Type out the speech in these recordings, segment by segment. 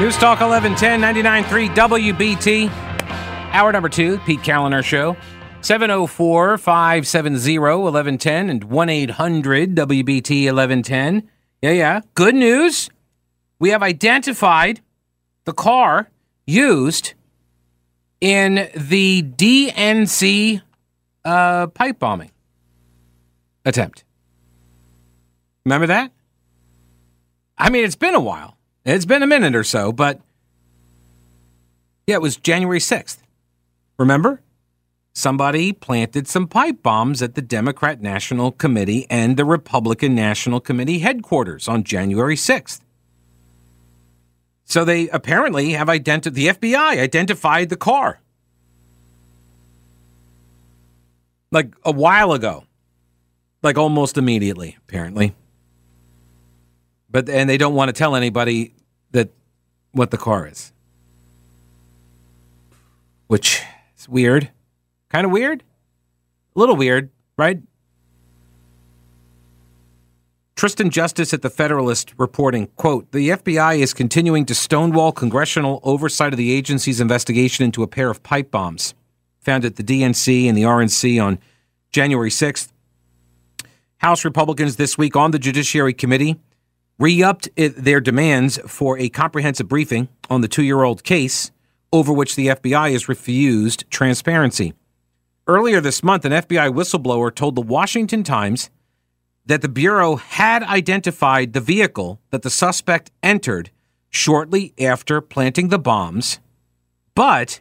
News Talk 1110 99.3 WBT. Hour number two, Pete Kaliner Show. 704 570 1110 and 1 800 WBT 1110. Yeah, yeah. Good news. We have identified the car used in the DNC uh, pipe bombing attempt. Remember that? I mean, it's been a while. It's been a minute or so, but yeah, it was January 6th. Remember? Somebody planted some pipe bombs at the Democrat National Committee and the Republican National Committee headquarters on January 6th. So they apparently have identified, the FBI identified the car. Like a while ago. Like almost immediately, apparently. But and they don't want to tell anybody that what the car is. Which is weird. Kind of weird. A little weird, right? Tristan Justice at the Federalist reporting, quote, the FBI is continuing to stonewall congressional oversight of the agency's investigation into a pair of pipe bombs found at the DNC and the RNC on January 6th. House Republicans this week on the Judiciary Committee re upped eh, their demands for a comprehensive briefing on the two year old case over which the FBI has refused transparency. Earlier this month, an FBI whistleblower told the Washington Times that the Bureau had identified the vehicle that the suspect entered shortly after planting the bombs, but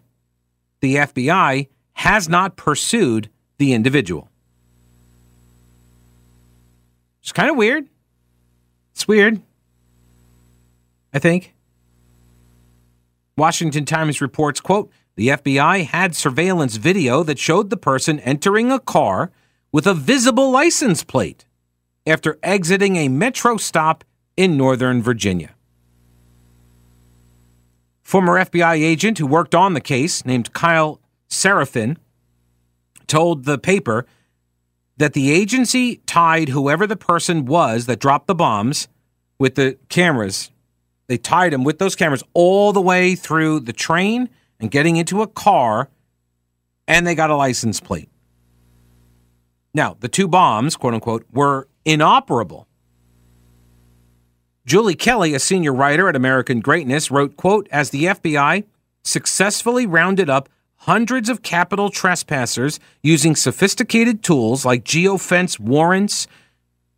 the FBI has not pursued the individual. It's kind of weird. It's weird. I think. Washington Times reports, quote, the FBI had surveillance video that showed the person entering a car with a visible license plate after exiting a metro stop in Northern Virginia. Former FBI agent who worked on the case, named Kyle Seraphin, told the paper that the agency tied whoever the person was that dropped the bombs with the cameras. They tied him with those cameras all the way through the train and getting into a car, and they got a license plate. Now, the two bombs, quote unquote, were inoperable. Julie Kelly, a senior writer at American Greatness, wrote, quote, as the FBI successfully rounded up hundreds of Capitol trespassers using sophisticated tools like geofence warrants,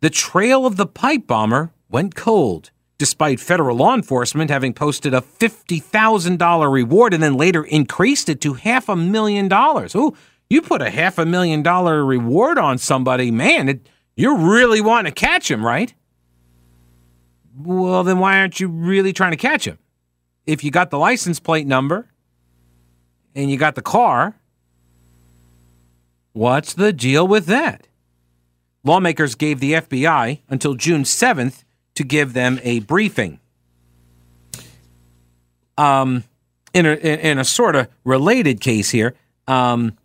the trail of the pipe bomber went cold, despite federal law enforcement having posted a $50,000 reward and then later increased it to half a million dollars. Ooh, you put a half a million dollar reward on somebody, man, it, you're really wanting to catch him, right? Well, then why aren't you really trying to catch him? If you got the license plate number and you got the car, what's the deal with that? Lawmakers gave the FBI until June 7th to give them a briefing. Um, in a, in a sort of related case here, um,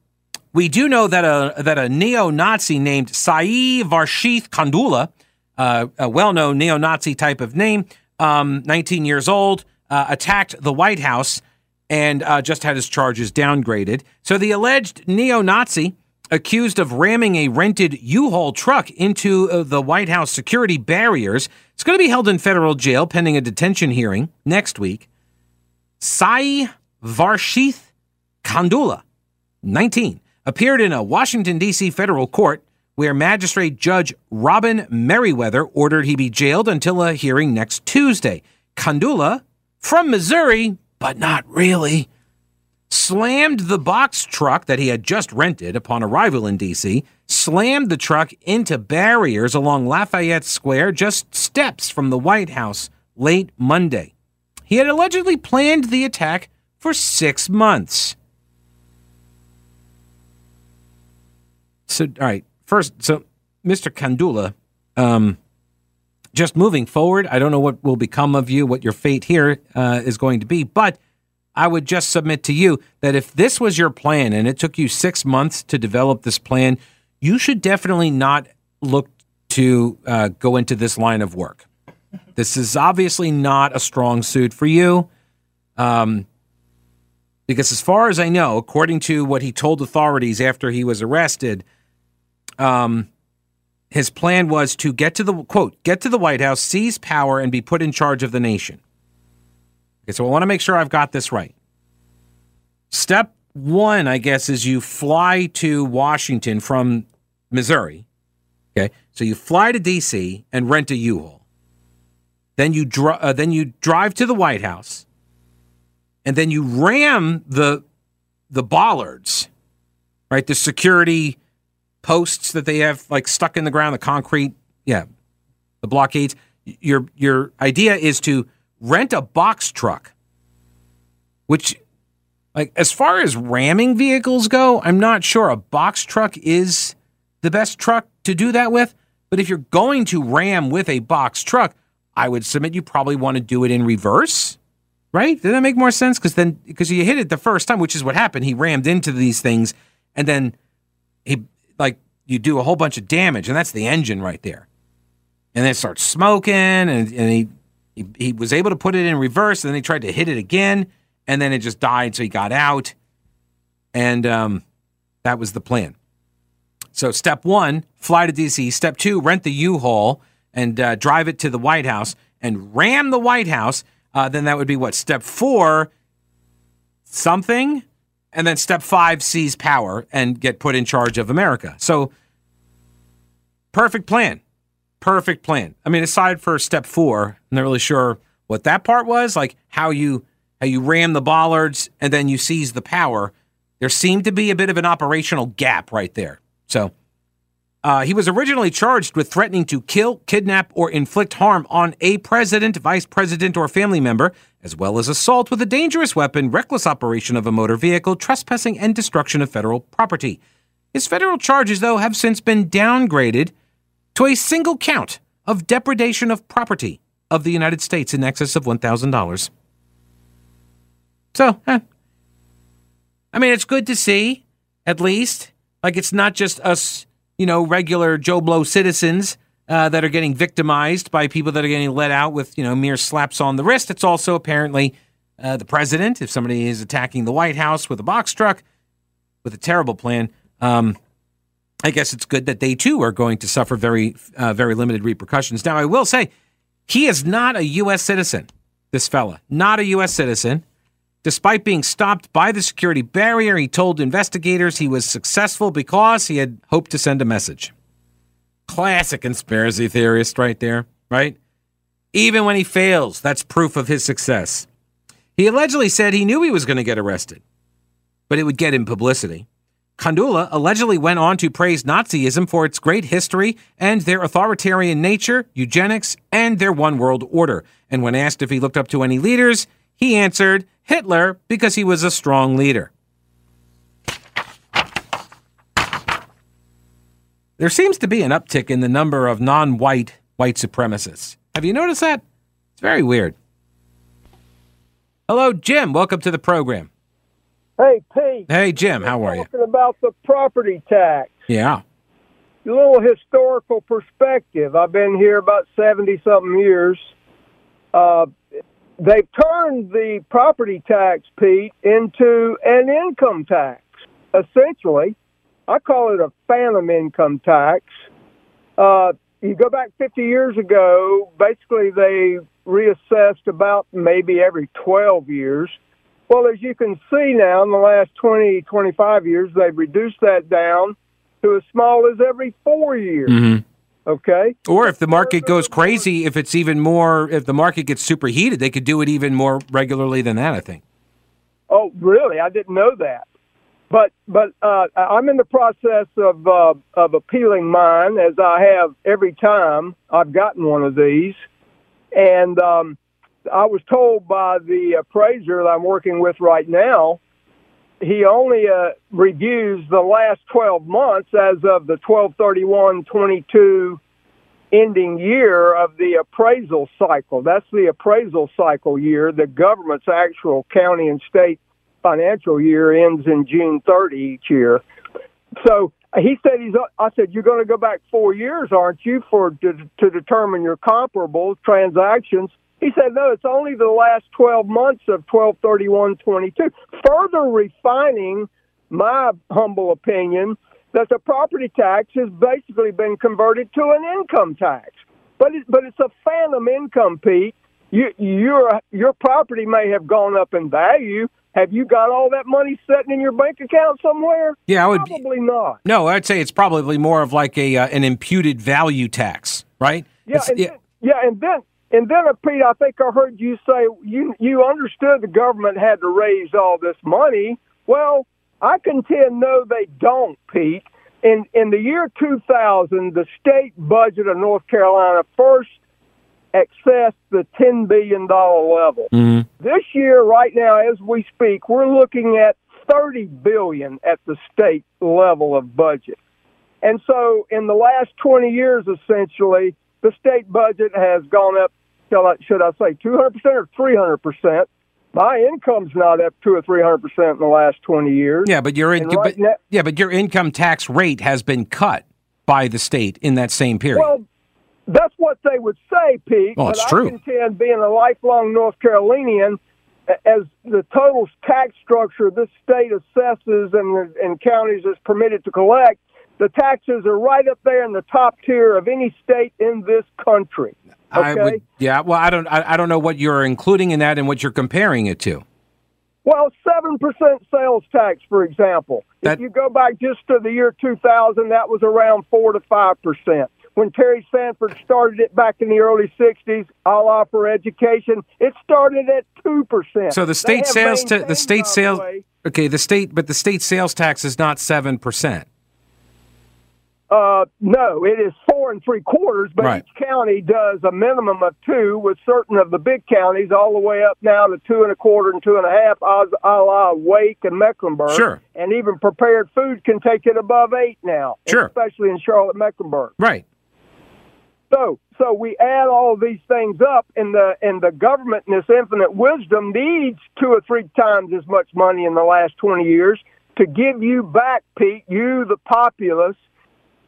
we do know that a that a neo-Nazi named Sai Varshith Kandula, uh, a well-known neo-Nazi type of name, um, 19 years old, uh, attacked the White House and uh, just had his charges downgraded. So the alleged neo-Nazi accused of ramming a rented U-Haul truck into uh, the White House security barriers. is going to be held in federal jail pending a detention hearing next week. Sai Varshith Kandula, 19, appeared in a Washington, D.C. federal court where Magistrate Judge Robin Meriwether ordered he be jailed until a hearing next Tuesday. Kandula, from Missouri, but not really, slammed the box truck that he had just rented upon arrival in D.C., slammed the truck into barriers along Lafayette Square, just steps from the White House, late Monday. He had allegedly planned the attack for six months. So, all right, first, so Mr. Kandula, um, just moving forward, I don't know what will become of you, what your fate here uh, is going to be, but I would just submit to you that if this was your plan and it took you six months to develop this plan, you should definitely not look to uh, go into this line of work. This is obviously not a strong suit for you. Um, because as far as I know, according to what he told authorities after he was arrested, um, his plan was to get to the quote, get to the White House, seize power, and be put in charge of the nation. Okay, so I want to make sure I've got this right. Step one, I guess, is you fly to Washington from Missouri. Okay, so you fly to D.C. and rent a U-Haul. Then you dr- uh, then you drive to the White House, and then you ram the the bollards, right? The security posts that they have like stuck in the ground, the concrete, yeah, the blockades. Your your idea is to rent a box truck, which like as far as ramming vehicles go, I'm not sure a box truck is the best truck to do that with. But if you're going to ram with a box truck, I would submit you probably want to do it in reverse. Right? Does that make more sense? Because then, because you hit it the first time, which is what happened. He rammed into these things, and then he like you do a whole bunch of damage, and that's the engine right there. And then it starts smoking, and, and he, he he was able to put it in reverse, and then he tried to hit it again, and then it just died, so he got out, and um, that was the plan. So step one, fly to DC. Step two, rent the U-Haul and uh, drive it to the White House and ram the White House. Uh, then that would be what step four, something and then step five, seize power and get put in charge of America. So, perfect plan. Perfect plan. I mean, aside for step four, I'm not really sure what that part was, like how you how you ram the bollards and then you seize the power. There seemed to be a bit of an operational gap right there. So, uh, he was originally charged with threatening to kill, kidnap, or inflict harm on a president, vice president, or family member, as well as assault with a dangerous weapon, reckless operation of a motor vehicle, trespassing, and destruction of federal property. His federal charges, though, have since been downgraded to a single count of depredation of property of the United States in excess of $1,000. So, eh. I mean, it's good to see, at least. Like, it's not just us you know, regular Joe Blow citizens uh, that are getting victimized by people that are getting let out with, you know, mere slaps on the wrist. It's also apparently uh, the president. If somebody is attacking the White House with a box truck with a terrible plan, um, I guess it's good that they too are going to suffer very, uh, very limited repercussions. Now, I will say, he is not a U.S. citizen. This fella, not a U.S. citizen. Despite being stopped by the security barrier, he told investigators he was successful because he had hoped to send a message. Classic conspiracy theorist, right there, right? Even when he fails, that's proof of his success. He allegedly said he knew he was going to get arrested, but it would get him publicity. Kandula allegedly went on to praise Nazism for its great history and their authoritarian nature, eugenics, and their one world order. And when asked if he looked up to any leaders, he answered Hitler because he was a strong leader. There seems to be an uptick in the number of non white white supremacists. Have you noticed that? It's very weird. Hello, Jim. Welcome to the program. Hey, Pete. Hey, Jim. How are you? Talking about the property tax. Yeah. A little historical perspective. I've been here about 70 something years. Uh, they've turned the property tax, Pete, into an income tax, essentially. I call it a phantom income tax. Uh, you go back 50 years ago, basically they reassessed about maybe every 12 years. Well, as you can see now, in the last 20, 25 years, they've reduced that down to as small as every four years. Mm-hmm. Okay. Or if the market goes crazy, if it's even more, if the market gets superheated, they could do it even more regularly than that. I think. Oh, really? I didn't know that. But but uh, I'm in the process of uh, of appealing mine, as I have every time I've gotten one of these, and um, I was told by the appraiser that I'm working with right now, he only uh, reviews the last 12 months as of the 1231-22 ending year of the appraisal cycle. That's the appraisal cycle year. The government's actual county and state financial year ends in June 30 each year. So he said he's. I said you're going to go back four years, aren't you, for to, to determine your comparable transactions? He said no, it's only the last 12 months of 1231.22. Further refining my humble opinion that the property tax has basically been converted to an income tax. But it, but it's a phantom income, Pete. You, your your property may have gone up in value, have you got all that money sitting in your bank account somewhere? Yeah, I would probably not. No, I'd say it's probably more of like a uh, an imputed value tax, right? Yeah, and yeah. Then, yeah, and then and then, uh, Pete, I think I heard you say you you understood the government had to raise all this money. Well, I contend no, they don't, Pete. In in the year 2000, the state budget of North Carolina first access the $10 billion level. Mm-hmm. This year, right now, as we speak, we're looking at 30 billion at the state level of budget. And so in the last 20 years, essentially, the state budget has gone up, should I say 200% or 300%. My income's not up two or three hundred percent in the last twenty years. Yeah, but your in, right but, now, yeah, but your income tax rate has been cut by the state in that same period. Well, that's what they would say, Pete. Well, it's but true. I contend, being a lifelong North Carolinian, as the total tax structure this state assesses and, and counties is permitted to collect, the taxes are right up there in the top tier of any state in this country. Okay? I would, yeah. Well, I don't. I, I don't know what you're including in that and what you're comparing it to. Well, seven percent sales tax, for example. That, if you go back just to the year 2000, that was around four to five percent when Terry Sanford started it back in the early 60s, I'll offer education. It started at 2%. So the state sales to the state sales Okay, the state but the state sales tax is not 7%. Uh, no, it is four and three quarters, but right. each county does a minimum of two, with certain of the big counties all the way up now to two and a quarter and two and a half, a la Wake and Mecklenburg. Sure. And even prepared food can take it above eight now, sure. especially in Charlotte, Mecklenburg. Right. So, so we add all these things up, and the and the government, in its infinite wisdom, needs two or three times as much money in the last twenty years to give you back, Pete, you the populace,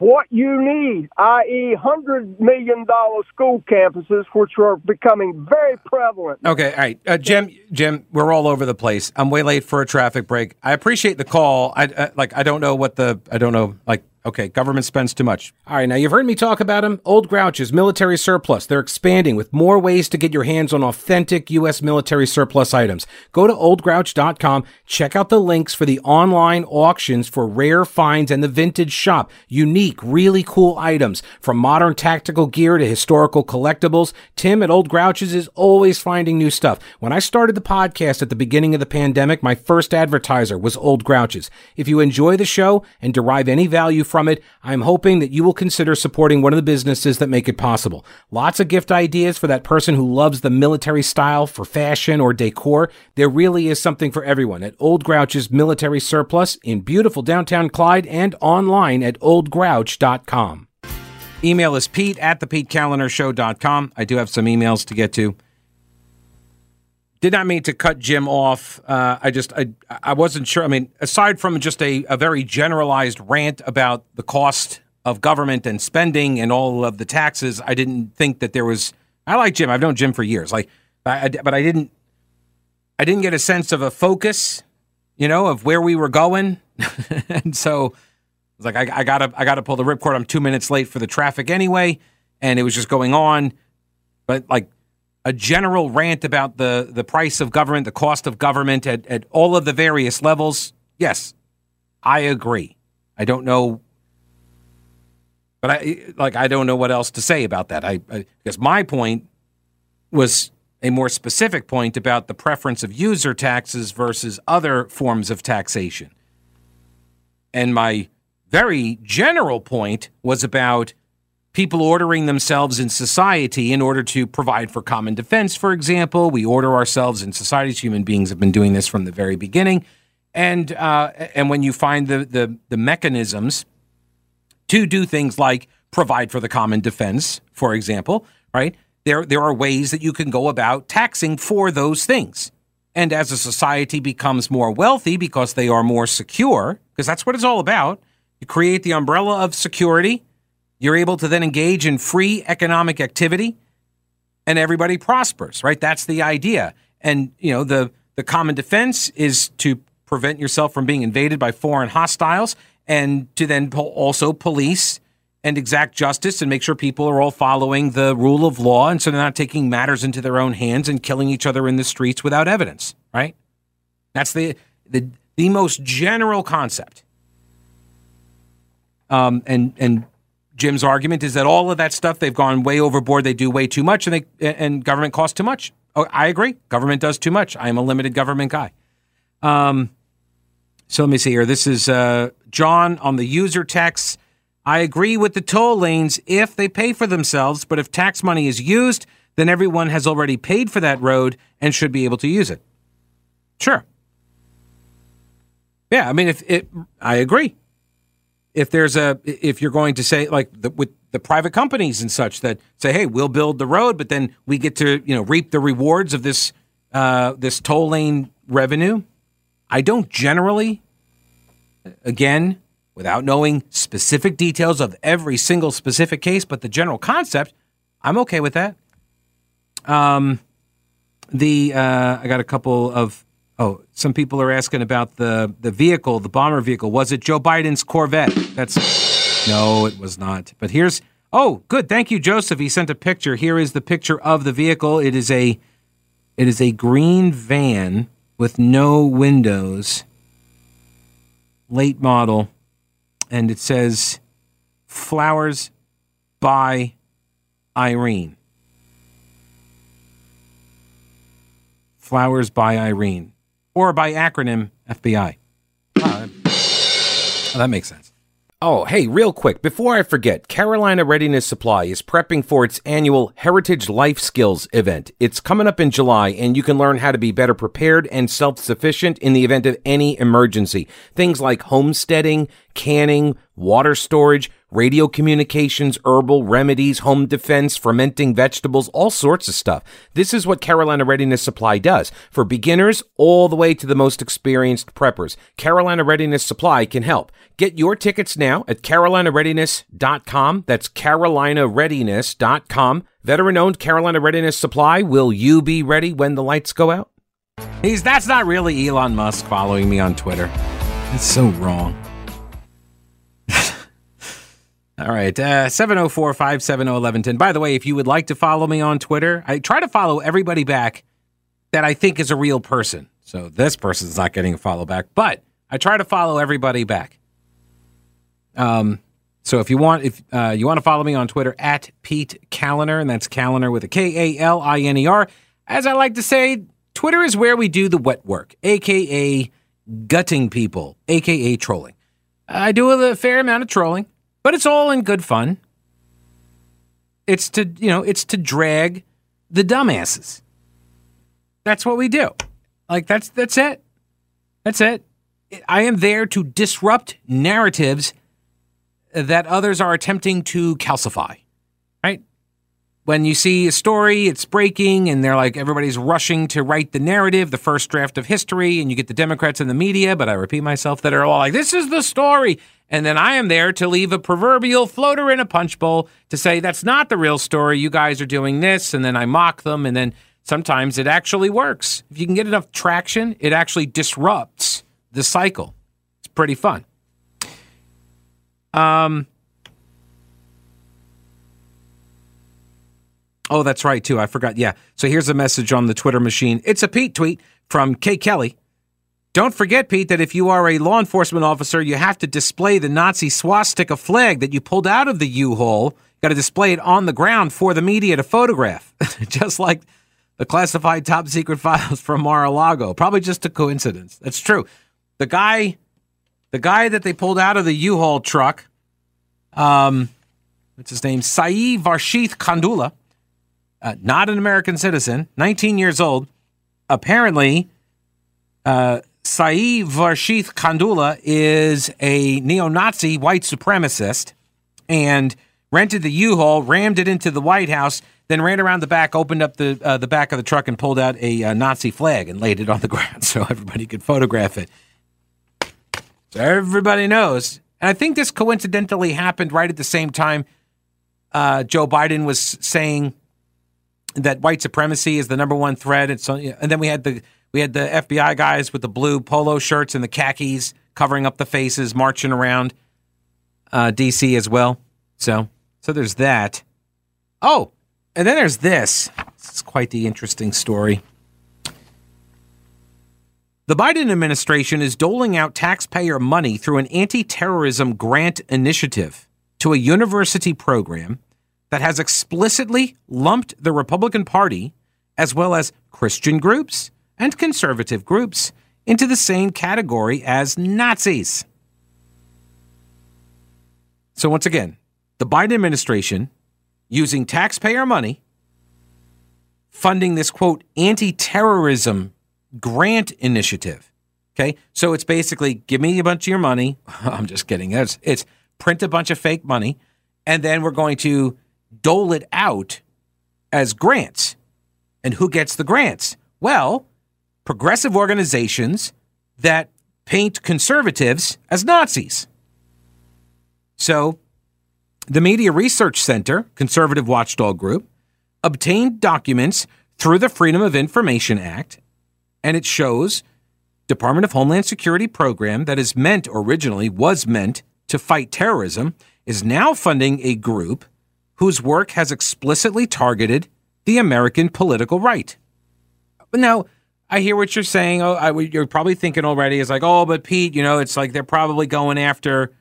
what you need, i.e., hundred million dollar school campuses, which are becoming very prevalent. Okay, all right, uh, Jim. Jim, we're all over the place. I'm way late for a traffic break. I appreciate the call. I uh, like. I don't know what the. I don't know like Okay, government spends too much. All right, now you've heard me talk about them. Old Grouch's military surplus. They're expanding with more ways to get your hands on authentic U.S. military surplus items. Go to oldgrouch.com, check out the links for the online auctions for rare finds and the vintage shop. Unique, really cool items from modern tactical gear to historical collectibles. Tim at Old Grouch's is always finding new stuff. When I started the podcast at the beginning of the pandemic, my first advertiser was Old Grouch's. If you enjoy the show and derive any value from it, I'm hoping that you will consider supporting one of the businesses that make it possible. Lots of gift ideas for that person who loves the military style for fashion or decor. There really is something for everyone at Old Grouch's Military Surplus in beautiful downtown Clyde and online at oldgrouch.com. Email is pete at thepetekalinershow.com. I do have some emails to get to. Did not mean to cut Jim off. Uh, I just I I wasn't sure. I mean, aside from just a, a very generalized rant about the cost of government and spending and all of the taxes, I didn't think that there was. I like Jim. I've known Jim for years. Like, I, but I didn't. I didn't get a sense of a focus, you know, of where we were going, and so I was like, I, I gotta I gotta pull the ripcord. I'm two minutes late for the traffic anyway, and it was just going on. But like a general rant about the, the price of government, the cost of government at, at all of the various levels, yes, I agree. I don't know, but I like I don't know what else to say about that. I, I because my point was a more specific point about the preference of user taxes versus other forms of taxation, and my very general point was about people ordering themselves in society in order to provide for common defense, for example. We order ourselves in societies. Human beings have been doing this from the very beginning. And uh, and when you find the, the the mechanisms to do things like provide for the common defense, for example, right? There there are ways that you can go about taxing for those things. And as a society becomes more wealthy because they are more secure, because that's what it's all about, you create the umbrella of security you're able to then engage in free economic activity and everybody prospers, right? That's the idea. And, you know, the, the common defense is to prevent yourself from being invaded by foreign hostiles and to then also police and exact justice and make sure people are all following the rule of law and so they're not taking matters into their own hands and killing each other in the streets without evidence, right? That's the the, the most general concept. Um, and and Jim's argument is that all of that stuff they've gone way overboard. They do way too much, and they and government costs too much. Oh, I agree. Government does too much. I am a limited government guy. Um, so let me see here. This is uh, John on the user text. I agree with the toll lanes if they pay for themselves, but if tax money is used, then everyone has already paid for that road and should be able to use it. Sure. Yeah, I mean, if it, I agree if there's a if you're going to say like the, with the private companies and such that say, hey, we'll build the road, but then we get to you know reap the rewards of this uh, this toll lane revenue. I don't generally, again, without knowing specific details of every single specific case, but the general concept, I'm okay with that. Um, the uh, I got a couple of Oh, some people are asking about the the vehicle, the bomber vehicle. Was it Joe Biden's Corvette? That's no, it was not. But here's oh, good. Thank you, Joseph. He sent a picture. Here is the picture of the vehicle. It is a it is a green van with no windows, late model, and it says flowers by Irene. Flowers by Irene or by acronym FBI. Oh, uh, that, that makes sense. Oh, hey, real quick, before I forget, Carolina Readiness Supply is prepping for its annual Heritage Life Skills event. It's coming up in July, and you can learn how to be better prepared and self sufficient in the event of any emergency. Things like homesteading, canning, water storage, radio communications, herbal remedies, home defense, fermenting vegetables, all sorts of stuff. This is what Carolina Readiness Supply does for beginners all the way to the most experienced preppers. Carolina Readiness Supply can help. Get your tickets now at carolinareadiness.com. That's carolinareadiness.com. Veteran owned Carolina Readiness Supply. Will you be ready when the lights go out? He's that's not really Elon Musk following me on Twitter. It's so wrong. All right, uh, 704 570 1110. By the way, if you would like to follow me on Twitter, I try to follow everybody back that I think is a real person. So this person's not getting a follow back, but I try to follow everybody back. Um, so if you want, if uh, you want to follow me on Twitter at Pete Kaliner, and that's Kaliner with a K A L I N E R. As I like to say, Twitter is where we do the wet work, aka gutting people, aka trolling. I do a fair amount of trolling. But it's all in good fun. It's to, you know, it's to drag the dumbasses. That's what we do. Like that's that's it. That's it. I am there to disrupt narratives that others are attempting to calcify Right? when you see a story, it's breaking, and they're like, everybody's rushing to write the narrative, the first draft of history, and you get the Democrats and the media, but I repeat myself, that are all like, this is the story. And then I am there to leave a proverbial floater in a punch bowl to say, that's not the real story. You guys are doing this. And then I mock them. And then sometimes it actually works. If you can get enough traction, it actually disrupts the cycle. It's pretty fun. Um, Oh, that's right, too. I forgot. Yeah. So here's a message on the Twitter machine. It's a Pete tweet from Kay Kelly. Don't forget, Pete, that if you are a law enforcement officer, you have to display the Nazi swastika flag that you pulled out of the U-Haul. Got to display it on the ground for the media to photograph, just like the classified top secret files from Mar-a-Lago. Probably just a coincidence. That's true. The guy, the guy that they pulled out of the U-Haul truck, um, That's his name, Sai Varshith Kandula, uh, not an American citizen, 19 years old. Apparently, uh, Sai Varshith Kandula is a neo Nazi white supremacist and rented the U Haul, rammed it into the White House, then ran around the back, opened up the, uh, the back of the truck, and pulled out a uh, Nazi flag and laid it on the ground so everybody could photograph it. So everybody knows. And I think this coincidentally happened right at the same time uh, Joe Biden was saying that white supremacy is the number one threat. And, so, and then we had the we had the FBI guys with the blue polo shirts and the khakis covering up the faces, marching around uh, DC as well. So so there's that. Oh, and then there's this. Is quite the interesting story. The Biden administration is doling out taxpayer money through an anti terrorism grant initiative to a university program that has explicitly lumped the Republican Party, as well as Christian groups and conservative groups, into the same category as Nazis. So, once again, the Biden administration using taxpayer money funding this quote anti terrorism grant initiative. Okay. So it's basically give me a bunch of your money. I'm just kidding. It's, it's print a bunch of fake money, and then we're going to dole it out as grants. And who gets the grants? Well, progressive organizations that paint conservatives as Nazis. So, the Media Research Center, conservative watchdog group, obtained documents through the Freedom of Information Act, and it shows Department of Homeland Security program that is meant originally was meant to fight terrorism is now funding a group whose work has explicitly targeted the American political right. Now, I hear what you're saying. Oh, I, you're probably thinking already is like, oh, but Pete, you know, it's like they're probably going after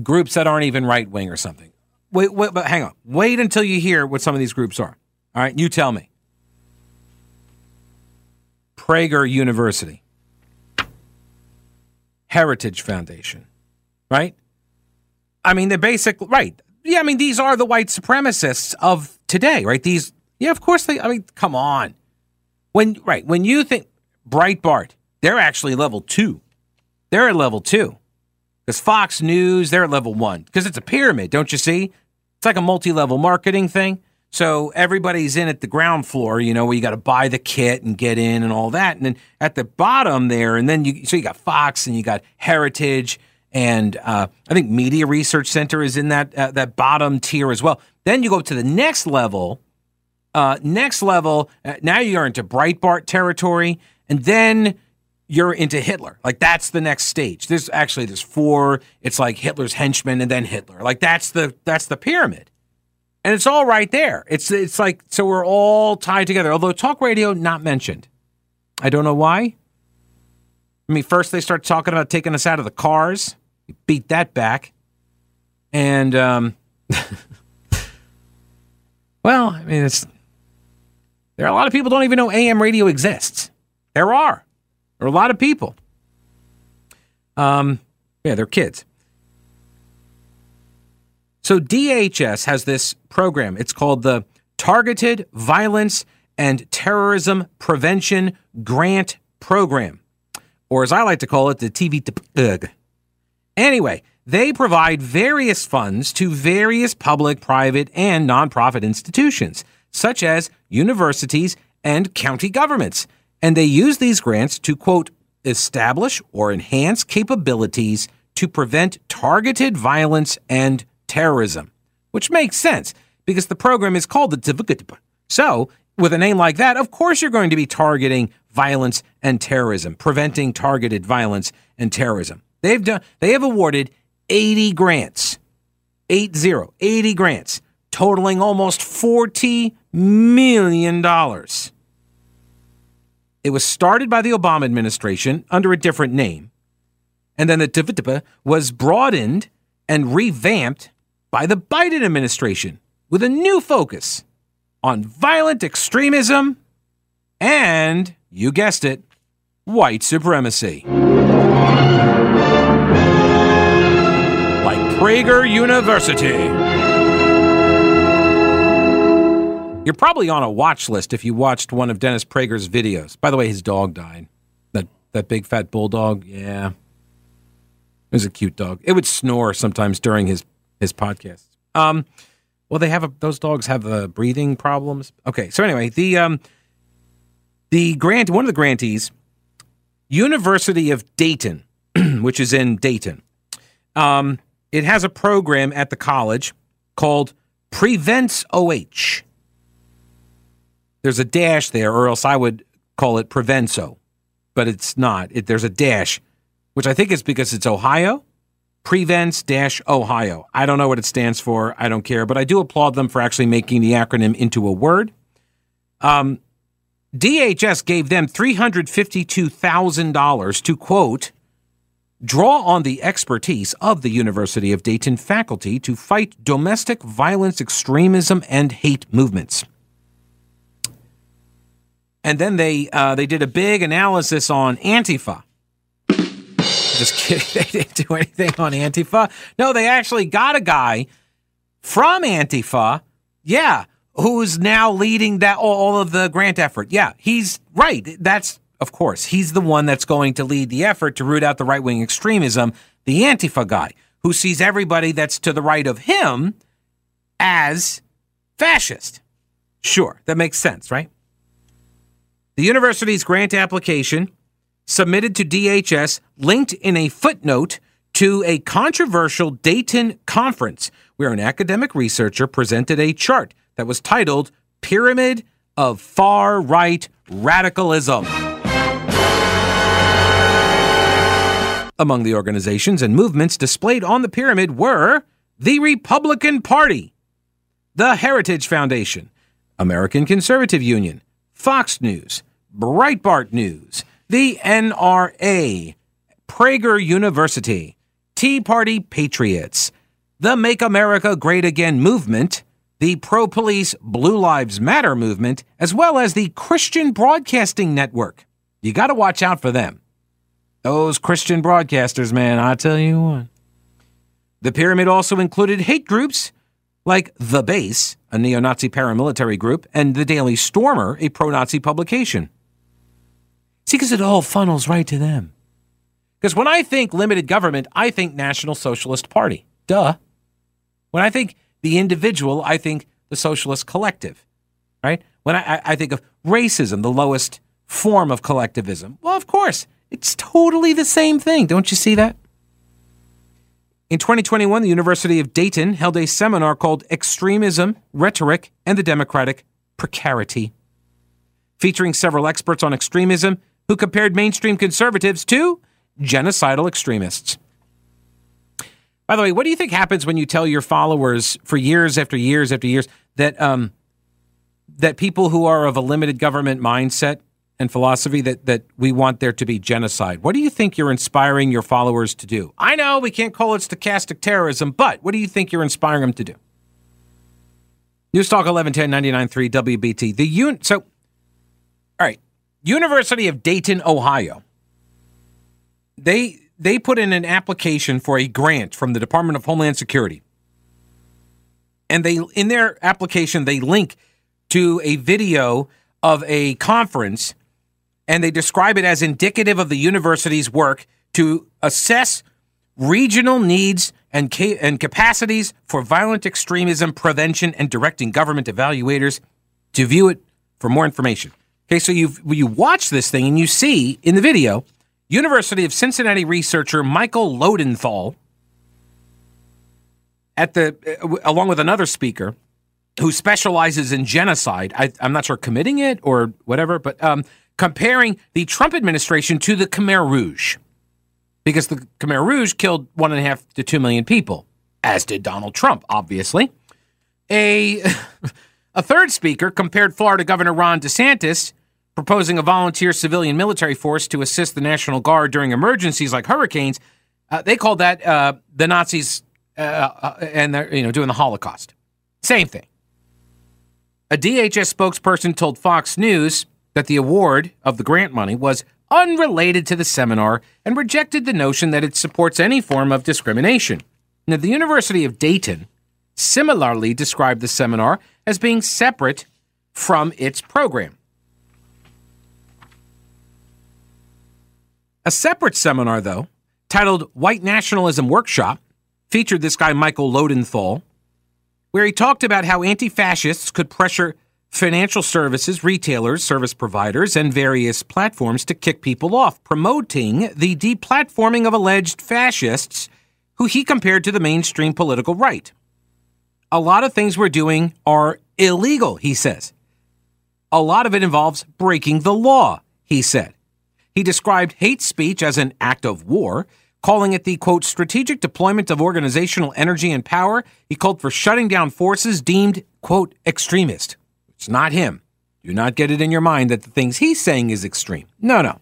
groups that aren't even right wing or something. Wait, wait, but hang on. Wait until you hear what some of these groups are. All right, you tell me. Prager University, Heritage Foundation, right? I mean, the basic, right. Yeah, I mean, these are the white supremacists of today, right? These, yeah, of course they, I mean, come on. When, right, when you think Breitbart, they're actually level two. They're at level two. Because Fox News, they're at level one. Because it's a pyramid, don't you see? It's like a multi level marketing thing. So everybody's in at the ground floor, you know, where you got to buy the kit and get in and all that. And then at the bottom there, and then you, so you got Fox and you got Heritage and uh, I think Media Research Center is in that uh, that bottom tier as well. Then you go to the next level. Uh, next level, uh, now you're into Breitbart territory, and then you're into Hitler. Like that's the next stage. There's actually there's four. It's like Hitler's henchmen and then Hitler. Like that's the that's the pyramid and it's all right there. It's it's like so we're all tied together. Although talk radio not mentioned, I don't know why. I mean, first they start talking about taking us out of the cars. beat that back, and um, well, I mean, it's there are a lot of people don't even know AM radio exists. There are, there are a lot of people. Um, yeah, they're kids. So DHS has this program. It's called the Targeted Violence and Terrorism Prevention Grant Program, or as I like to call it, the TV. Anyway, they provide various funds to various public, private, and nonprofit institutions, such as universities and county governments. And they use these grants to, quote, establish or enhance capabilities to prevent targeted violence and terrorism, which makes sense because the program is called the Tivukatip. So, with a name like that, of course you're going to be targeting violence and terrorism, preventing targeted violence and terrorism. They've done they have awarded 80 grants. 80, 80 grants, totaling almost 40 million dollars. It was started by the Obama administration under a different name. And then the Tivitipa was broadened and revamped by the Biden administration with a new focus on violent extremism and, you guessed it, white supremacy. Like Prager University. You're probably on a watch list if you watched one of Dennis Prager's videos. By the way, his dog died. That that big fat bulldog. Yeah, it was a cute dog. It would snore sometimes during his his podcasts. Um, well, they have a, those dogs have uh, breathing problems. Okay, so anyway, the um, the grant one of the grantees, University of Dayton, which is in Dayton. Um, it has a program at the college called Prevents OH. There's a dash there, or else I would call it Prevenso, but it's not. It, there's a dash, which I think is because it's Ohio. Prevents dash Ohio. I don't know what it stands for. I don't care, but I do applaud them for actually making the acronym into a word. Um, DHS gave them $352,000 to quote, draw on the expertise of the University of Dayton faculty to fight domestic violence, extremism, and hate movements. And then they uh, they did a big analysis on Antifa. Just kidding, they didn't do anything on Antifa. No, they actually got a guy from Antifa, yeah, who's now leading that all of the grant effort. Yeah, he's right. That's of course, he's the one that's going to lead the effort to root out the right wing extremism, the Antifa guy, who sees everybody that's to the right of him as fascist. Sure, that makes sense, right? The university's grant application submitted to DHS linked in a footnote to a controversial Dayton conference where an academic researcher presented a chart that was titled Pyramid of Far Right Radicalism. Among the organizations and movements displayed on the pyramid were the Republican Party, the Heritage Foundation, American Conservative Union, Fox News, Breitbart News, the NRA, Prager University, Tea Party Patriots, the Make America Great Again movement, the pro police Blue Lives Matter movement, as well as the Christian Broadcasting Network. You got to watch out for them. Those Christian broadcasters, man, I tell you what. The pyramid also included hate groups like The Base, a neo Nazi paramilitary group, and The Daily Stormer, a pro Nazi publication. See, because it all funnels right to them. Because when I think limited government, I think National Socialist Party. Duh. When I think the individual, I think the Socialist Collective. Right? When I, I think of racism, the lowest form of collectivism, well, of course, it's totally the same thing. Don't you see that? In 2021, the University of Dayton held a seminar called Extremism, Rhetoric, and the Democratic Precarity, featuring several experts on extremism who compared mainstream conservatives to genocidal extremists. By the way, what do you think happens when you tell your followers for years after years after years that um, that people who are of a limited government mindset and philosophy that, that we want there to be genocide. What do you think you're inspiring your followers to do? I know we can't call it stochastic terrorism, but what do you think you're inspiring them to do? News Talk 1110 99.3 WBT. The un- so, all right, University of Dayton, Ohio. They they put in an application for a grant from the Department of Homeland Security. And they in their application they link to a video of a conference and they describe it as indicative of the university's work to assess regional needs and, ca- and capacities for violent extremism prevention and directing government evaluators to view it for more information. Okay, so you you watch this thing and you see in the video University of Cincinnati researcher Michael Loadenthal at the uh, along with another speaker who specializes in genocide. I, am not sure committing it or whatever, but um, comparing the Trump administration to the Khmer Rouge, because the Khmer Rouge killed one and a half to two million people, as did Donald Trump, obviously. A a third speaker compared Florida Governor Ron DeSantis proposing a volunteer civilian military force to assist the National Guard during emergencies like hurricanes. Uh, they called that uh, the Nazis uh, uh and they're you know doing the Holocaust. Same thing. A DHS spokesperson told Fox News that the award of the grant money was unrelated to the seminar and rejected the notion that it supports any form of discrimination. Now, the University of Dayton similarly described the seminar as being separate from its program. A separate seminar, though, titled White Nationalism Workshop, featured this guy, Michael Loadenthal, where he talked about how anti fascists could pressure financial services, retailers, service providers, and various platforms to kick people off, promoting the deplatforming of alleged fascists who he compared to the mainstream political right. A lot of things we're doing are illegal, he says. A lot of it involves breaking the law, he said. He described hate speech as an act of war, calling it the quote strategic deployment of organizational energy and power. He called for shutting down forces deemed quote extremist. It's not him. Do not get it in your mind that the things he's saying is extreme. No, no.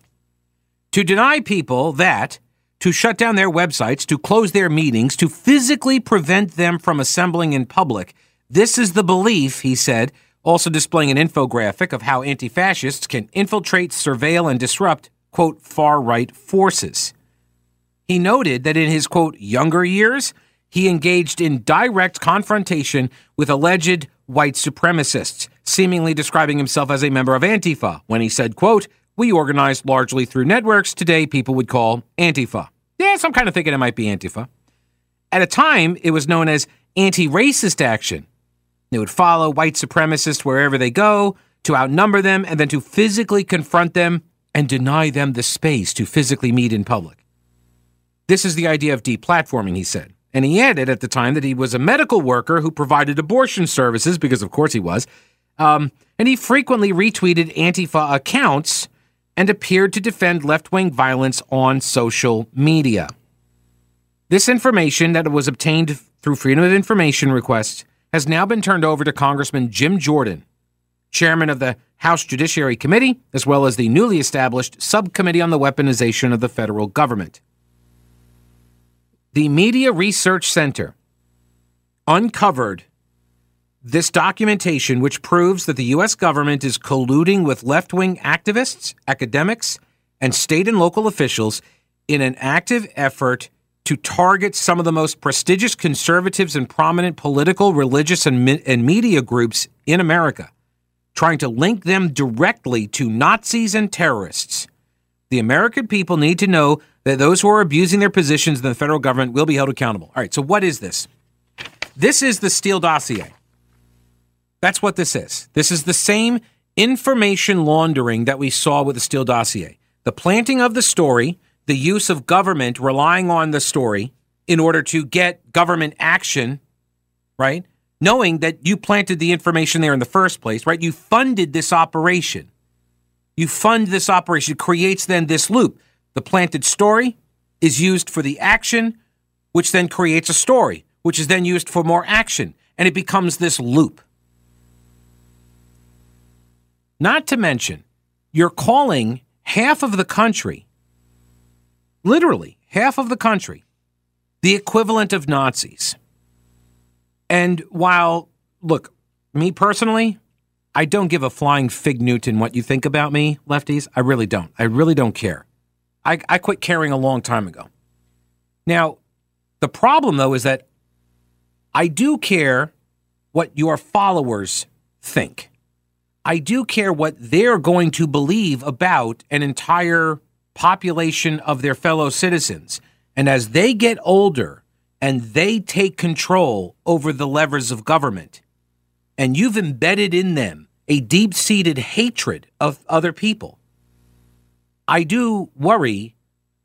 To deny people that, to shut down their websites, to close their meetings, to physically prevent them from assembling in public. This is the belief, he said, also displaying an infographic of how anti fascists can infiltrate, surveil, and disrupt, quote, far right forces. He noted that in his, quote, younger years, he engaged in direct confrontation with alleged white supremacists, seemingly describing himself as a member of Antifa when he said, quote, we organized largely through networks today people would call Antifa. Yes, I'm kind of thinking it might be Antifa. At a time, it was known as anti racist action. They would follow white supremacists wherever they go to outnumber them and then to physically confront them and deny them the space to physically meet in public. This is the idea of deplatforming, he said. And he added at the time that he was a medical worker who provided abortion services, because of course he was. Um, and he frequently retweeted Antifa accounts and appeared to defend left wing violence on social media. This information that was obtained through Freedom of Information requests has now been turned over to Congressman Jim Jordan, chairman of the House Judiciary Committee, as well as the newly established Subcommittee on the Weaponization of the Federal Government. The Media Research Center uncovered this documentation, which proves that the U.S. government is colluding with left wing activists, academics, and state and local officials in an active effort to target some of the most prestigious conservatives and prominent political, religious, and, me- and media groups in America, trying to link them directly to Nazis and terrorists. The American people need to know that those who are abusing their positions in the federal government will be held accountable. All right, so what is this? This is the Steele dossier. That's what this is. This is the same information laundering that we saw with the Steele dossier. The planting of the story, the use of government relying on the story in order to get government action, right? Knowing that you planted the information there in the first place, right? You funded this operation. You fund this operation. It creates then this loop. The planted story is used for the action, which then creates a story, which is then used for more action. And it becomes this loop. Not to mention, you're calling half of the country, literally half of the country, the equivalent of Nazis. And while, look, me personally, I don't give a flying fig Newton what you think about me, lefties. I really don't. I really don't care. I, I quit caring a long time ago. Now, the problem, though, is that I do care what your followers think. I do care what they're going to believe about an entire population of their fellow citizens. And as they get older and they take control over the levers of government, and you've embedded in them a deep seated hatred of other people, I do worry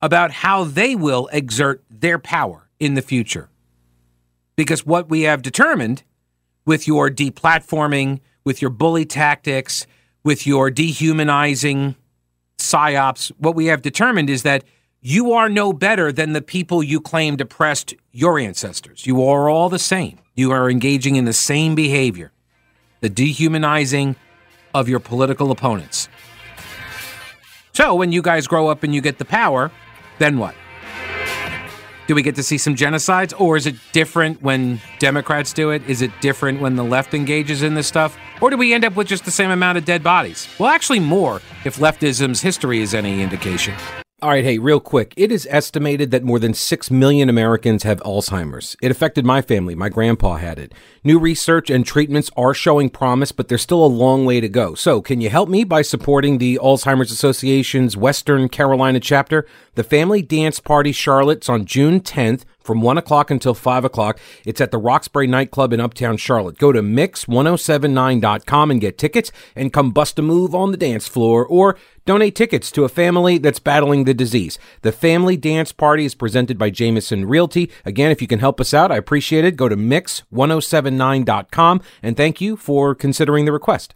about how they will exert their power in the future. Because what we have determined with your deplatforming, with your bully tactics, with your dehumanizing psyops, what we have determined is that you are no better than the people you claimed oppressed your ancestors. You are all the same. You are engaging in the same behavior, the dehumanizing of your political opponents. So when you guys grow up and you get the power, then what? Do we get to see some genocides, or is it different when Democrats do it? Is it different when the left engages in this stuff? Or do we end up with just the same amount of dead bodies? Well, actually, more if leftism's history is any indication. All right, hey, real quick. It is estimated that more than 6 million Americans have Alzheimer's. It affected my family. My grandpa had it. New research and treatments are showing promise, but there's still a long way to go. So, can you help me by supporting the Alzheimer's Association's Western Carolina chapter? The Family Dance Party Charlotte's on June 10th from 1 o'clock until 5 o'clock. It's at the Roxbury Nightclub in Uptown Charlotte. Go to mix1079.com and get tickets and come bust a move on the dance floor or donate tickets to a family that's battling the disease. The Family Dance Party is presented by Jameson Realty. Again, if you can help us out, I appreciate it. Go to mix1079.com and thank you for considering the request.